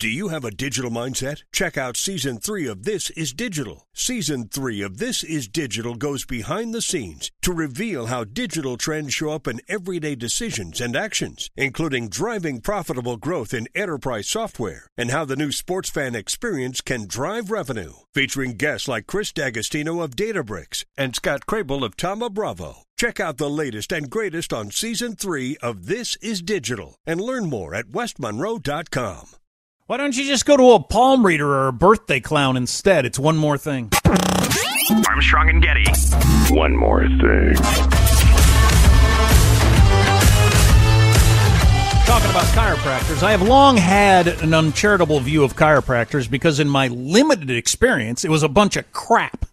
Do you have a digital mindset? Check out season three of This Is Digital. Season three of This Is Digital goes behind the scenes to reveal how digital trends show up in everyday decisions and actions, including driving profitable growth in enterprise software and how the new sports fan experience can drive revenue. Featuring guests like Chris D'Agostino of Databricks and Scott Crable of Tama Bravo. Check out the latest and greatest on season three of This Is Digital and learn more at westmonroe.com. Why don't you just go to a palm reader or a birthday clown instead? It's one more thing. Armstrong and Getty. One more thing. Talking about chiropractors, I have long had an uncharitable view of chiropractors because, in my limited experience, it was a bunch of crap.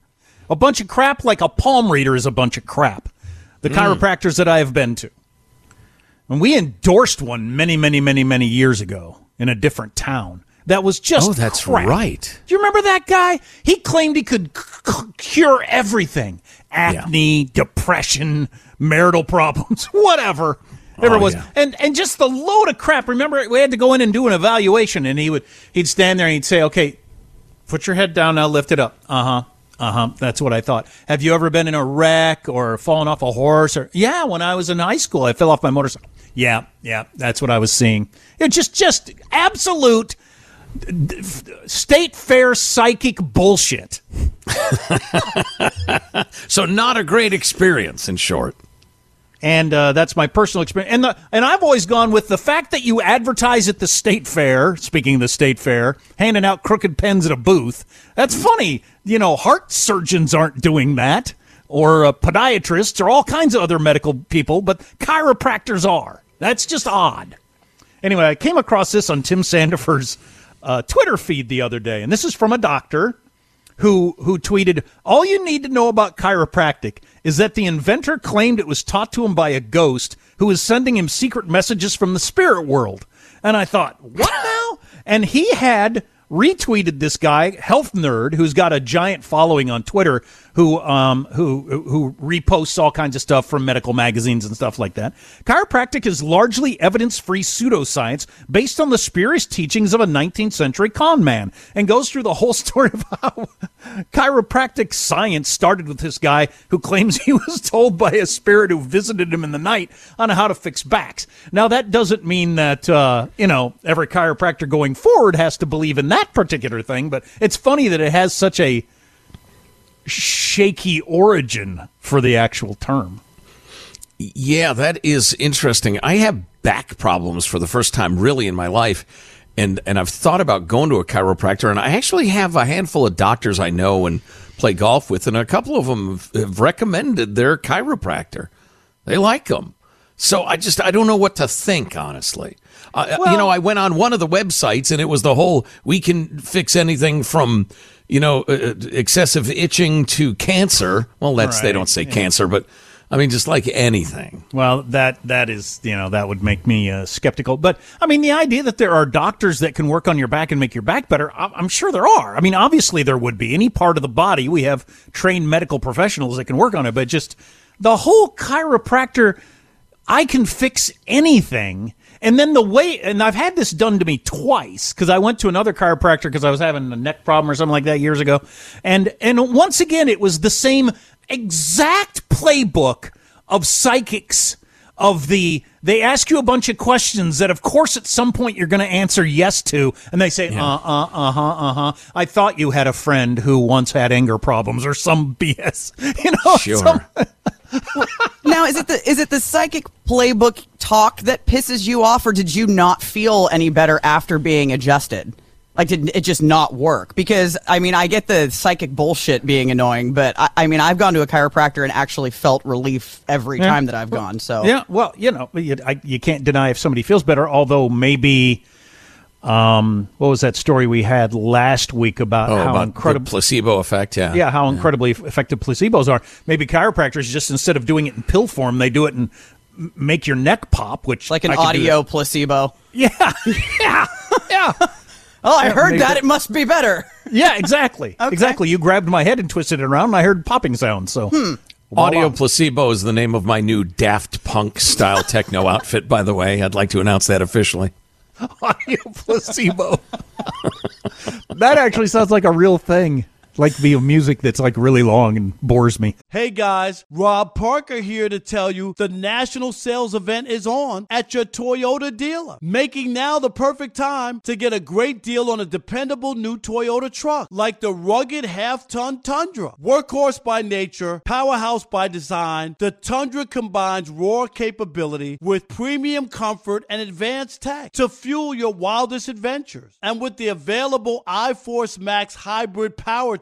A bunch of crap, like a palm reader is a bunch of crap. The mm. chiropractors that I have been to. And we endorsed one many, many, many, many years ago in a different town. That was just oh, that's crap. right. Do you remember that guy? He claimed he could c- cure everything: acne, yeah. depression, marital problems, whatever. Whatever oh, it was, yeah. and and just the load of crap. Remember, we had to go in and do an evaluation, and he would he'd stand there and he'd say, "Okay, put your head down now, lift it up." Uh huh. Uh huh. That's what I thought. Have you ever been in a wreck or fallen off a horse? Or yeah, when I was in high school, I fell off my motorcycle. Yeah, yeah, that's what I was seeing. It just, just absolute state fair psychic bullshit. so, not a great experience, in short. And uh, that's my personal experience. And the, and I've always gone with the fact that you advertise at the state fair. Speaking of the state fair, handing out crooked pens at a booth. That's funny. You know, heart surgeons aren't doing that, or uh, podiatrists, or all kinds of other medical people, but chiropractors are. That's just odd. Anyway, I came across this on Tim Sandefur's uh, Twitter feed the other day, and this is from a doctor who who tweeted, "All you need to know about chiropractic is that the inventor claimed it was taught to him by a ghost who was sending him secret messages from the spirit world." And I thought, "What now?" And he had retweeted this guy, Health Nerd, who's got a giant following on Twitter, who um, who who reposts all kinds of stuff from medical magazines and stuff like that. Chiropractic is largely evidence-free pseudoscience based on the spurious teachings of a 19th century con man, and goes through the whole story of how chiropractic science started with this guy who claims he was told by a spirit who visited him in the night on how to fix backs. Now that doesn't mean that uh, you know every chiropractor going forward has to believe in that particular thing, but it's funny that it has such a shaky origin for the actual term. Yeah, that is interesting. I have back problems for the first time really in my life. And, and I've thought about going to a chiropractor, and I actually have a handful of doctors I know and play golf with, and a couple of them have recommended their chiropractor. They like them. So I just I don't know what to think honestly. Uh, well, you know, I went on one of the websites and it was the whole we can fix anything from you know uh, uh excessive itching to cancer. Well, that's right. they don't say yeah. cancer, but I mean, just like anything. Well, that that is you know that would make me uh, skeptical. But I mean, the idea that there are doctors that can work on your back and make your back better, I- I'm sure there are. I mean, obviously there would be. Any part of the body, we have trained medical professionals that can work on it. But just the whole chiropractor, I can fix anything. And then the way, and I've had this done to me twice because I went to another chiropractor because I was having a neck problem or something like that years ago, and and once again it was the same exact playbook of psychics of the they ask you a bunch of questions that of course at some point you're going to answer yes to and they say uh uh uh huh uh huh I thought you had a friend who once had anger problems or some BS you know Sure. some- now, is it the is it the psychic playbook talk that pisses you off, or did you not feel any better after being adjusted? Like, did it just not work? Because I mean, I get the psychic bullshit being annoying, but I, I mean, I've gone to a chiropractor and actually felt relief every Yeah. time that I've gone. So Yeah, well, you know, you, I, you can't deny if somebody feels better. Although maybe, um, what was that story we had last week about Oh, how about incredible, placebo effect. Yeah. yeah, how incredibly effective placebos are. Maybe chiropractors just instead of doing it in pill form, they do it and m- make your neck pop, which like an I can do audio placebo. Yeah, yeah, yeah, Oh, I heard that. that- It must be better. yeah. Exactly, exactly. You grabbed my head and twisted it around, and I heard popping sounds. So. Hmm. Audio placebo is the name of my new Daft Punk style techno outfit. By the way, I'd like to announce that officially. audio placebo. that actually sounds like a real thing. Like the music that's like really long and bores me. Hey guys, Rob Parker here to tell you the national sales event is on at your Toyota dealer, making now the perfect time to get a great deal on a dependable new Toyota truck like the rugged half ton Tundra. Workhorse by nature, powerhouse by design, the Tundra combines raw capability with premium comfort and advanced tech to fuel your wildest adventures. And with the available iForce Max hybrid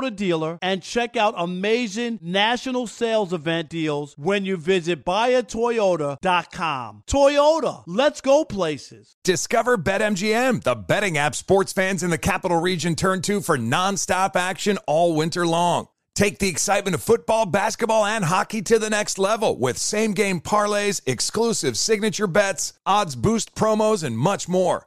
dealer and check out amazing national sales event deals when you visit buyatoyota.com. Toyota, let's go places. Discover BetMGM, the betting app sports fans in the capital region turn to for nonstop action all winter long. Take the excitement of football, basketball, and hockey to the next level with same game parlays, exclusive signature bets, odds boost promos, and much more.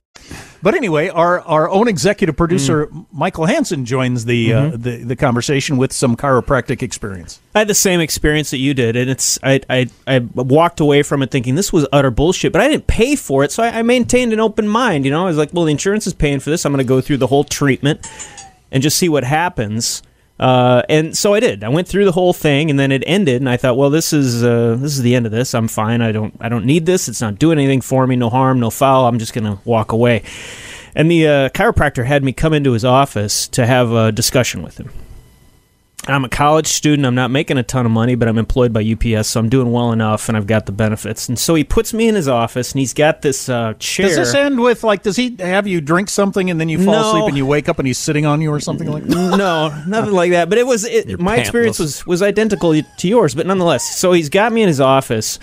But anyway, our, our own executive producer Michael Hansen joins the, uh, the the conversation with some chiropractic experience. I had the same experience that you did, and it's I, I I walked away from it thinking this was utter bullshit, but I didn't pay for it, so I, I maintained an open mind. You know, I was like, well, the insurance is paying for this. I'm going to go through the whole treatment and just see what happens. Uh, and so I did. I went through the whole thing, and then it ended. And I thought, well, this is uh, this is the end of this. I'm fine. I don't I don't need this. It's not doing anything for me. No harm, no foul. I'm just to walk away. And the uh, chiropractor had me come into his office to have a discussion with him. I'm a college student. I'm not making a ton of money, but I'm employed by UPS, so I'm doing well enough, and I've got the benefits. And so he puts me in his office, and he's got this uh, chair. Does this end with like? Does he have you drink something and then you fall No. asleep and you wake up and he's sitting on you or something like that? no, nothing like that. But it was it, You're my experience was was identical to yours, but nonetheless. So he's got me in his office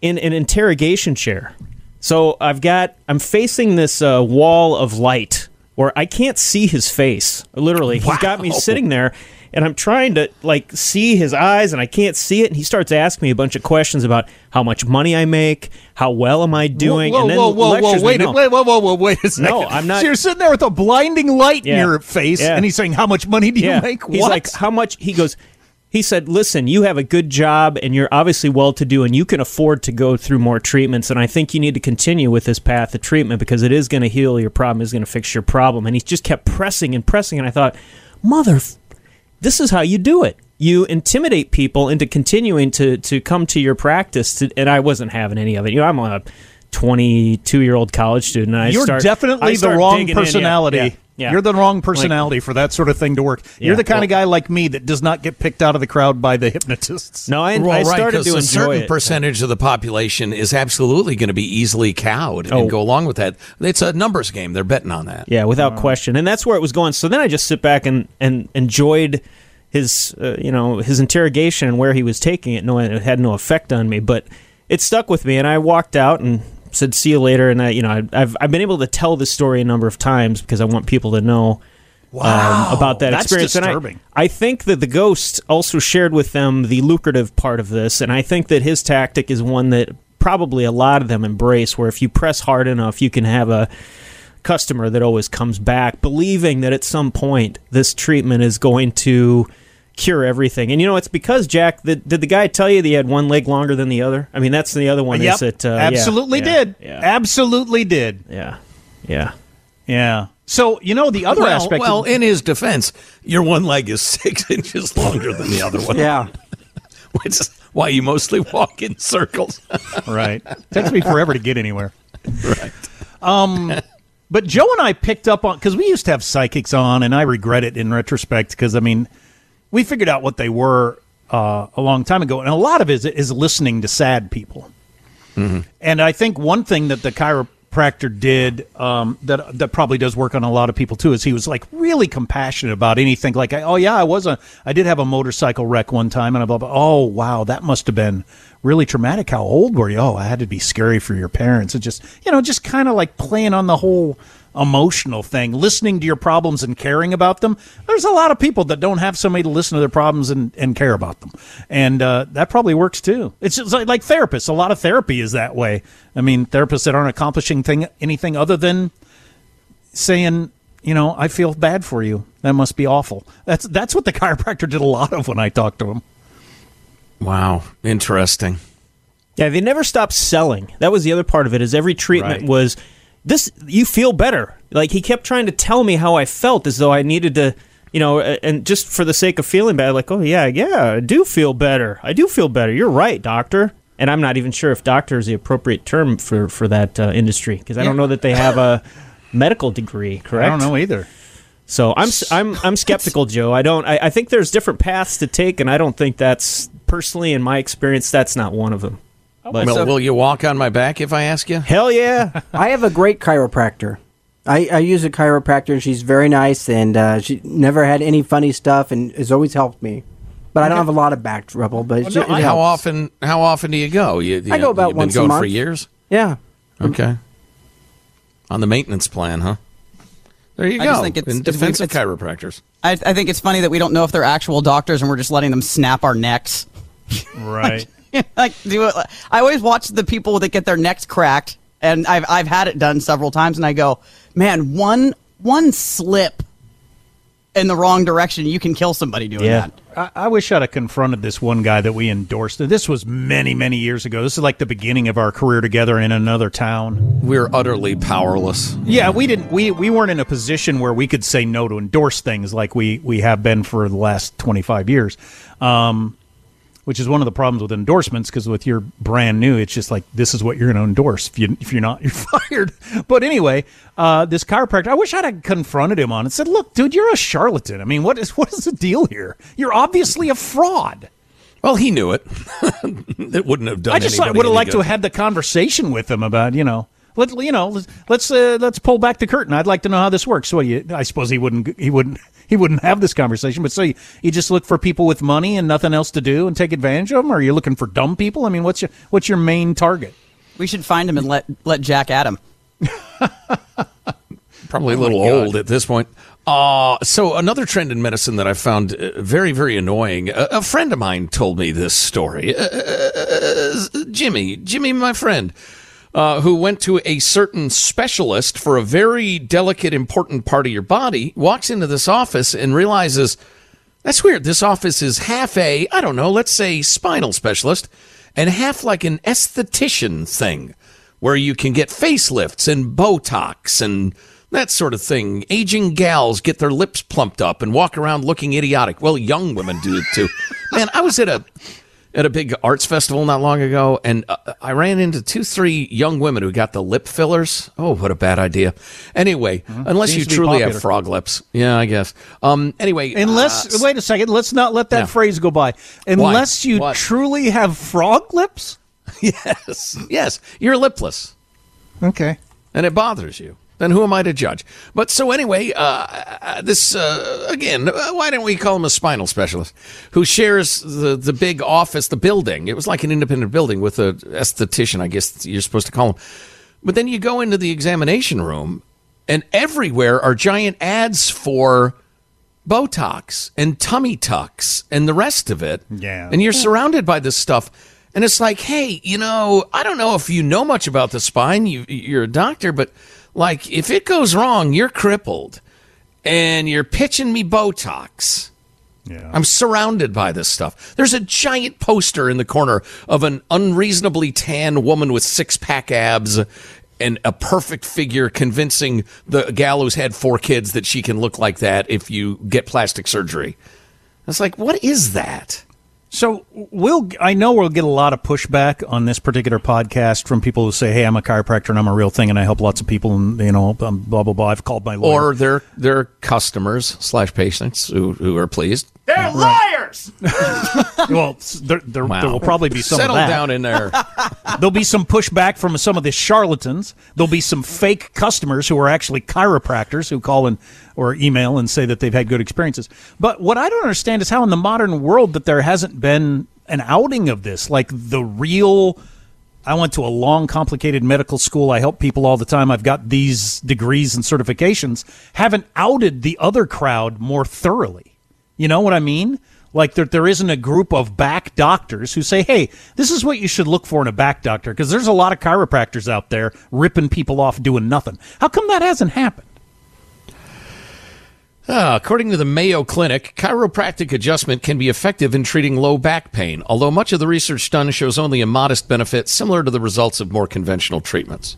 in an interrogation chair. So I've got I'm facing this uh, wall of light where I can't see his face. Literally, he's got me sitting there. And I'm trying to like see his eyes, and I can't see it. And he starts asking me a bunch of questions about how much money I make, how well am I doing, Whoa, and then whoa, whoa, whoa! me. Wait, No. wait, whoa, whoa, whoa! Wait a second. No, I'm not- So you're sitting there with a blinding light in your face, Yeah. and he's saying, "How much money do you make?" He's what? like, how much? He goes, he said, listen, you have a good job and you're obviously well to do and you can afford to go through more treatments. And I think you need to continue with this path of treatment because it is going to heal your problem, is going to fix your problem. And he just kept pressing and pressing. And I thought, mother, this is how you do it. You intimidate people into continuing to, to come to your practice. To, and I wasn't having any of it. You know, I'm a 22 year old college student. And I You're start- I definitely the wrong digging in, yeah, personality. yeah, yeah. You're the wrong personality for that sort of thing to work. You're Yeah, the kind of guy like me that does not get picked out of the crowd by the hypnotists. No, I, well, I right, started 'cause to a enjoy certain it. percentage of the population is absolutely going to be easily cowed Oh. and go along with that. It's a numbers game. They're betting on that. Yeah, without question, and that's where it was going. So then I just sit back and and enjoyed his uh, you know his interrogation and where he was taking it, knowing it had no effect on me, but it stuck with me. And I walked out and said, "See you later." And I, you know, I, I've I've been able to tell this story a number of times because I want people to know. Wow, um, about that that's experience. disturbing. And I, I think that the ghost also shared with them the lucrative part of this, and I think that his tactic is one that probably a lot of them embrace. Where if you press hard enough, you can have a customer that always comes back, believing that at some point this treatment is going to cure everything. And you know, it's because Jack. The, did the guy tell you that he had one leg longer than the other? I mean, that's the other one. Yep, is that uh, yeah, absolutely yeah, did. Yeah, Absolutely did. yeah, yeah. Yeah. So you know the other well, aspect. well, of, in his defense, your one leg is six inches longer than the other one. Yeah. which is why you mostly walk in circles. right. Takes me forever to get anywhere. Right. Um, but Joe and I picked up on because we used to have psychics on, and I regret it in retrospect because I mean, we figured out what they were uh, a long time ago, and a lot of it is, is listening to sad people. And I think one thing that the chiropractor did um, that that probably does work on a lot of people too is he was like really compassionate about anything. Like, oh yeah, I was a, I did have a motorcycle wreck one time, and I blah blah. Oh wow, that must have been really traumatic. How old were you? Oh, I had to be scary for your parents. It just you know just kind of like playing on the whole emotional thing, listening to your problems and caring about them. There's a lot of people that don't have somebody to listen to their problems and, and care about them. And uh, that probably works too. It's just like, like therapists. A lot of therapy is that way. I mean, therapists that aren't accomplishing thing, anything other than saying, you know, I feel bad for you. That must be awful. That's that's what the chiropractor did a lot of when I talked to him. Wow, interesting. Yeah, they never stopped selling. That was the other part of it. Is every treatment Right. was this? You feel better. Like he kept trying to tell me how I felt, as though I needed to, you know, and just for the sake of feeling bad, like, oh yeah, yeah, I do feel better. I do feel better. You're right, doctor. And I'm not even sure if doctor is the appropriate term for for that uh, industry because I don't know that they have a medical degree. Correct. I don't know either. So I'm I'm I'm skeptical, Joe. I don't. I, I think there's different paths to take, and I don't think that's personally, in my experience, that's not one of them. But Well, will you walk on my back if I ask you? hell yeah, I have a great chiropractor. I, I use a chiropractor. And she's very nice, and uh, she never had any funny stuff, and has always helped me. But I don't have a lot of back trouble. But it, it how often? How often do you go? You, you I go about once a been going for month. years. Yeah. Okay. On the maintenance plan, huh? There you I go. just think it's- in it's- of chiropractors. I, I think it's funny that we don't know if they're actual doctors and we're just letting them snap our necks. Right. like do it. I always watch the people that get their necks cracked, and I've I've had it done several times, and I go, man, one one slip in the wrong direction, you can kill somebody doing Yeah. that. I, I wish I'd have confronted this one guy that we endorsed. This was many, many years ago. This is like the beginning of our career together in another town. We're utterly powerless. Yeah, we didn't. We we weren't in a position where we could say no to endorse things like we we have been for the last twenty five years. Um, which is one of the problems with endorsements because with your brand new, it's just like this is what you're going to endorse. If you if you're not, you're fired. But anyway, uh, this chiropractor, I wish I'd have confronted him on it. And said, look, dude, you're a charlatan. I mean, what is what is the deal here? You're obviously a fraud. Well, he knew it. it wouldn't have done. I just would have liked to have had the conversation with him about you know. Let you know. Let's let's, uh, let's pull back the curtain. I'd like to know how this works. So you, I suppose he wouldn't he wouldn't he wouldn't have this conversation. But so you, you just look for people with money and nothing else to do and take advantage of them, or are you looking for dumb people? I mean, what's your what's your main target? We should find him and let let Jack at him. Probably a Oh little my God. old at this point. Uh, so another trend in medicine that I found uh, very, very annoying. A, a friend of mine told me this story. Uh, uh, Jimmy, Jimmy, my friend, uh, who went to a certain specialist for a very delicate, important part of your body, walks into this office and realizes that's weird. This office is half a, I don't know, let's say spinal specialist, and half like an esthetician thing where you can get facelifts and Botox and that sort of thing. Aging gals get their lips plumped up and walk around looking idiotic. Well, young women do it too. Man, I was at a at a big arts festival not long ago, and uh, I ran into two, three young women who got the lip fillers. Oh, what a bad idea! Anyway, unless Seems you truly have frog lips, yeah, I guess. Um, anyway, Unless uh, wait a second, let's not let that phrase go by. Unless you What? truly have frog lips. yes, yes, you're lipless. Okay. and it bothers you, then who am I to judge? But so anyway, uh, uh, this uh, again, uh, why don't we call him a spinal specialist who shares the the big office, the building? It was like an independent building with a esthetician, I guess you're supposed to call him. But then you go into the examination room, and everywhere are giant ads for Botox and tummy tucks and the rest of it. Yeah. And you're surrounded by this stuff. And it's like, hey, you know, I don't know if you know much about the spine. You, you're a doctor, but like, if it goes wrong, you're crippled and you're pitching me Botox. Yeah. I'm surrounded by this stuff. There's a giant poster in the corner of an unreasonably tan woman with six pack abs and a perfect figure convincing the gal who's had four kids that she can look like that if you get plastic surgery. It's like, what is that? So we'll. I know we'll get a lot of pushback on this particular podcast from people who say, "Hey, I'm a chiropractor and I'm a real thing and I help lots of people and you know, blah blah blah." I've called my lawyer. Or their their customers slash patients who, who are pleased. They're liars! well, there, there, Wow. there will probably be some Settle of that. down in there. There'll be some pushback from some of the charlatans. There'll be some fake customers who are actually chiropractors who call and or email and say that they've had good experiences. But what I don't understand is how in the modern world that there hasn't been an outing of this, like the real. I went to a long, complicated medical school. I help people all the time. I've got these degrees and certifications. Haven't outed the other crowd more thoroughly. You know what I mean? Like that there isn't a group of back doctors who say, "Hey, this is what you should look for in a back doctor," because there's a lot of chiropractors out there ripping people off doing nothing. How come that hasn't happened? Ah, according to the Mayo Clinic, chiropractic adjustment can be effective in treating low back pain, although much of the research done shows only a modest benefit, similar to the results of more conventional treatments.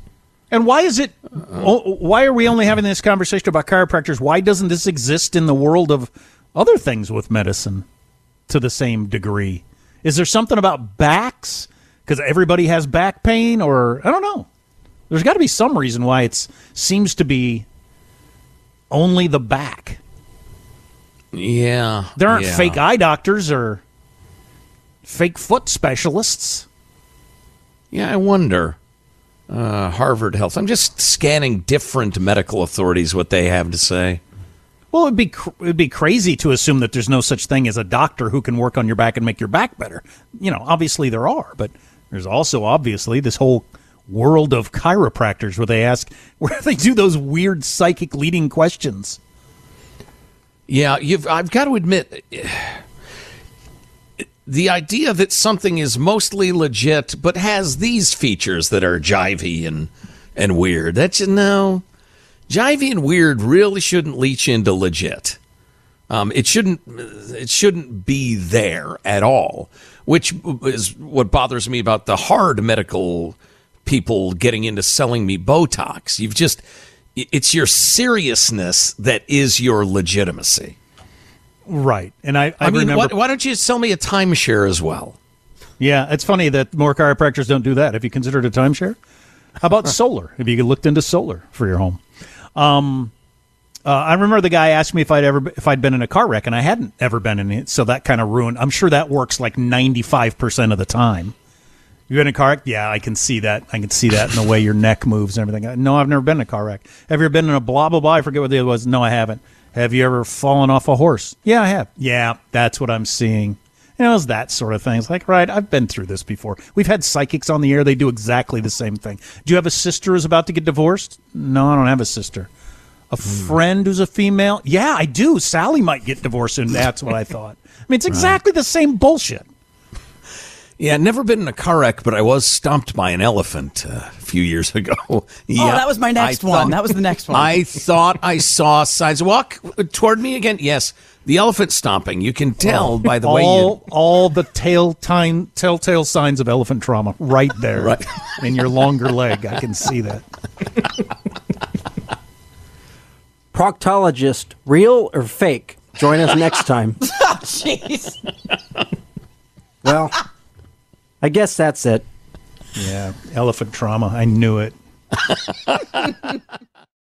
And why is it? Why are we only having this conversation about chiropractors? Why doesn't this exist in the world of other things with medicine to the same degree? Is there something about backs? Because everybody has back pain, or I don't know. There's got to be some reason why it seems to be only the back. Yeah. There aren't yeah. fake eye doctors or fake foot specialists. Yeah, I wonder. Uh, Harvard Health. I'm just scanning different medical authorities, what they have to say. Well, it'd be cr- it'd be crazy to assume that there's no such thing as a doctor who can work on your back and make your back better. You know, obviously there are, but there's also obviously this whole world of chiropractors where they ask where they do those weird psychic leading questions. Yeah. I've got to admit, the idea that something is mostly legit but has these features that are jivey and and weird. That's you know, jivey and weird really shouldn't leach into legit. Um, it shouldn't. It shouldn't be there at all. Which is what bothers me about the hard medical people getting into selling me Botox. You've just. It's your seriousness that is your legitimacy. Right, and I, I, I, mean, remember. what, why don't you sell me a timeshare as well? Yeah, it's funny that more chiropractors don't do that. Have you considered a timeshare? How about solar? Have you looked into solar for your home? Um, uh, I remember the guy asked me if I'd ever if I'd been in a car wreck, and I hadn't ever been in it, so that kind of ruined. I'm sure that works like 95 percent of the time. You been in a car wreck? Yeah, I can see that. I can see that in the way your neck moves and everything. No, I've never been in a car wreck. Have you ever been in a blah blah blah? I forget what the other was. No, I haven't. Have you ever fallen off a horse? Yeah, I have. Yeah, that's what I'm seeing. You know, it's that sort of thing. It's like, right, I've been through this before. We've had psychics on the air. They do exactly the same thing. Do you have a sister who's about to get divorced? No, I don't have a sister. A hmm. friend who's a female? Yeah, I do. Sally might get divorced, and that's what I thought. I mean, it's exactly the same bullshit. Yeah, never been in a car wreck, but I was stomped by an elephant uh, a few years ago. yeah, Oh, that was my next I one. thought- that was the next one. I thought I saw signs. Walk toward me again. Yes, the elephant stomping. You can tell by the all, way you. all the tail time, telltale signs of elephant trauma right there Right. in your longer leg. I can see that. Proctologist, real or fake? Join us next time. Jeez. Well, I guess that's it. Yeah, elephant trauma. I knew it.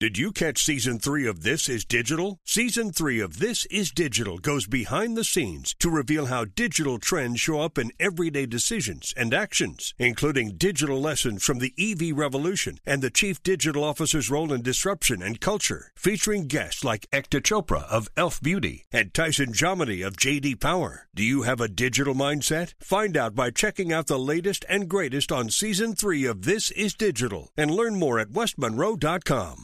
Did you catch season three of This Is Digital? Season three of This Is Digital goes behind the scenes to reveal how digital trends show up in everyday decisions and actions, including digital lessons from the EV revolution and the chief digital officer's role in disruption and culture, featuring guests like Ekta Chopra of Elf Beauty and Tyson Jominy of JD Power. Do you have a digital mindset? Find out by checking out the latest and greatest on season three of This Is Digital and learn more at westmonroe.com.